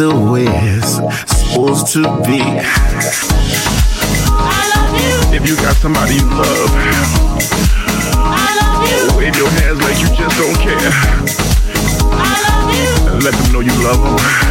the way it's supposed to be. You. If you got somebody you love, love you. wave your hands like you just don't care. Let them know you love them.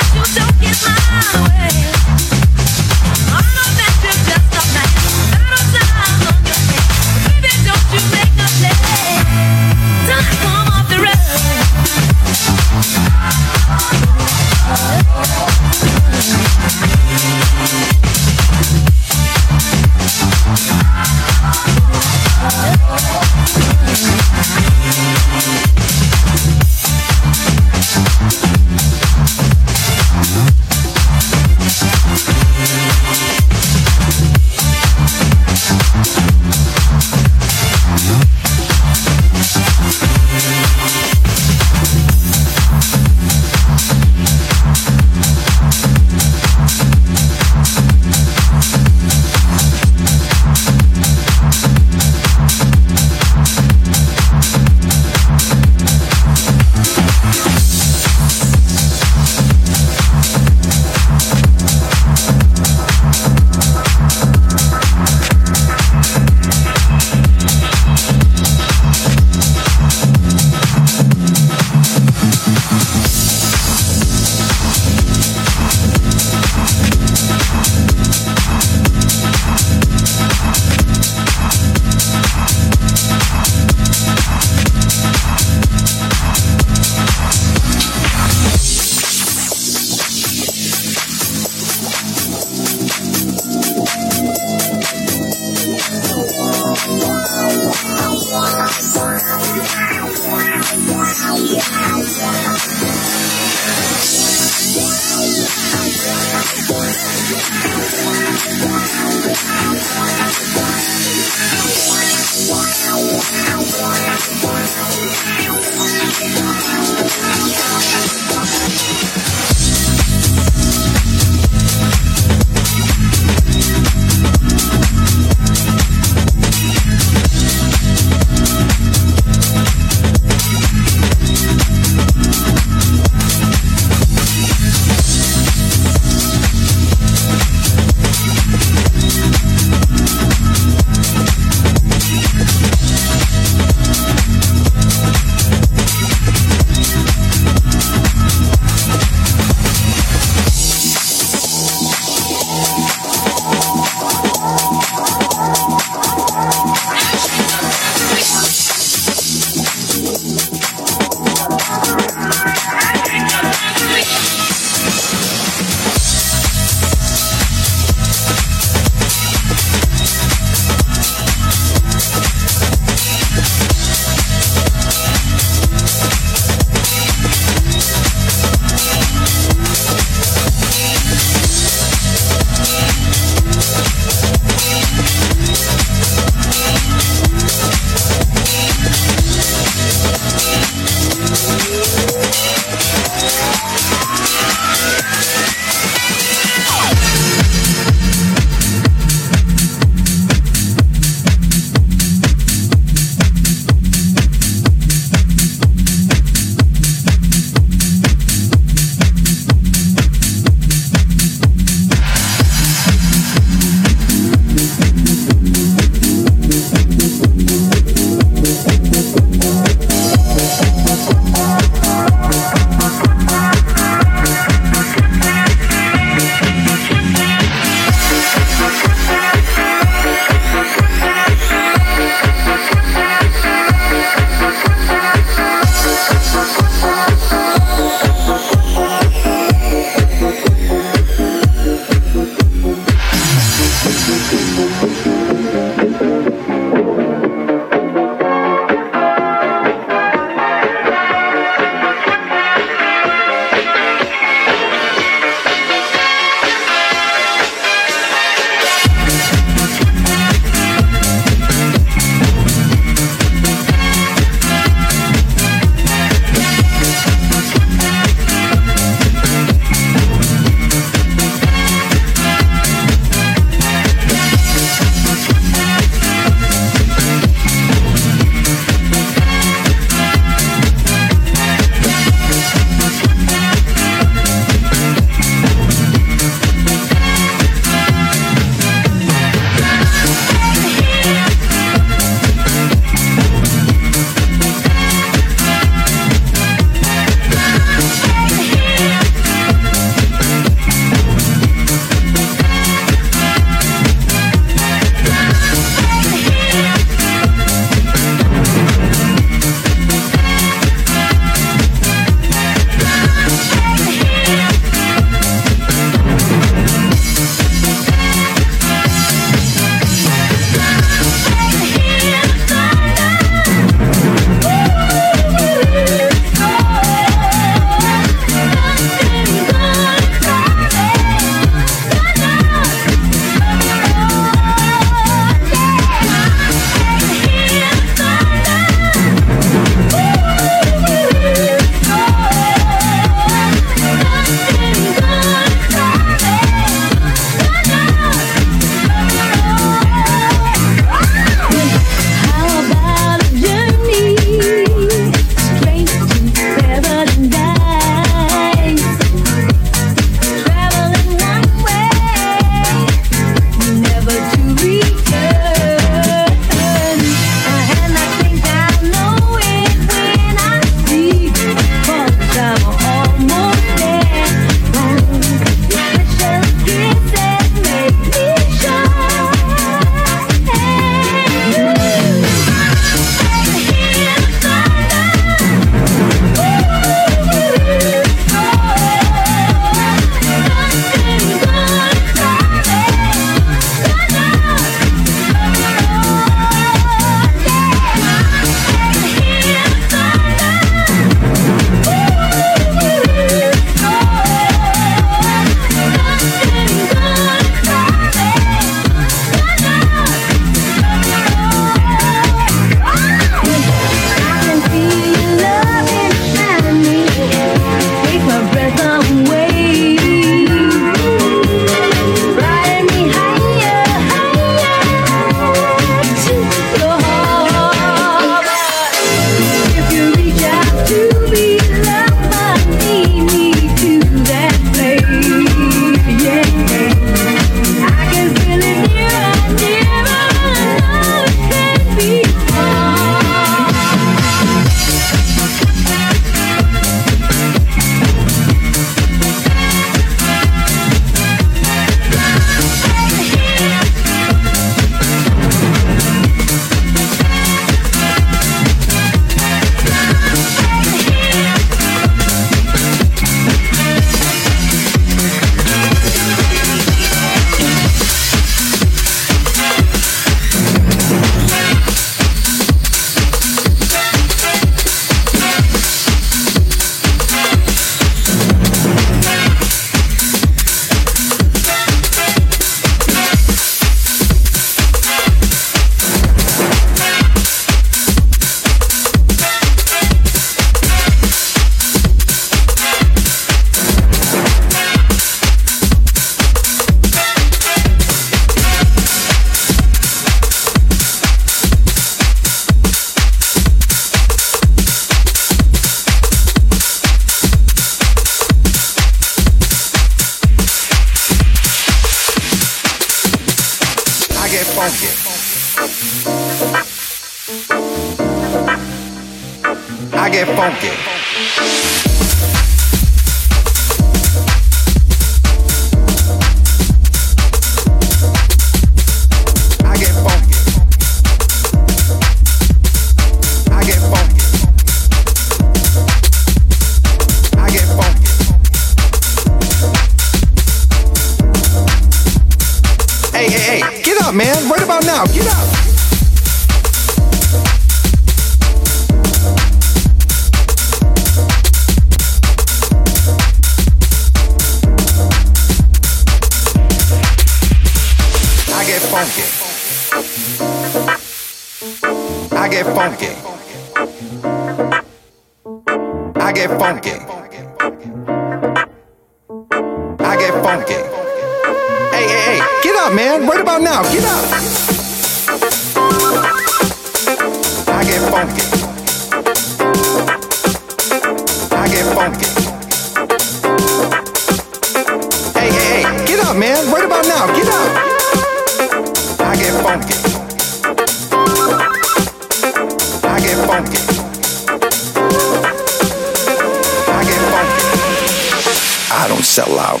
sell out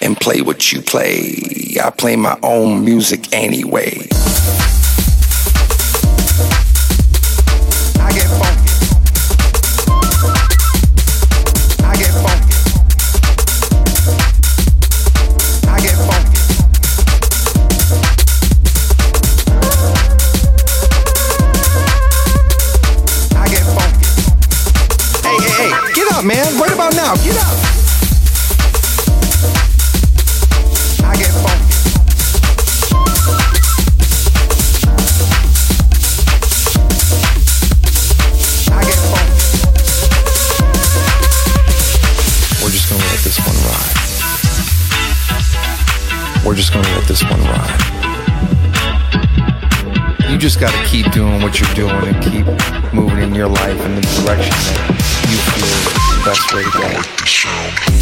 and play what you play. I play my own music anyway. doing what you're doing and keep moving in your life in the direction that you feel the best way to go.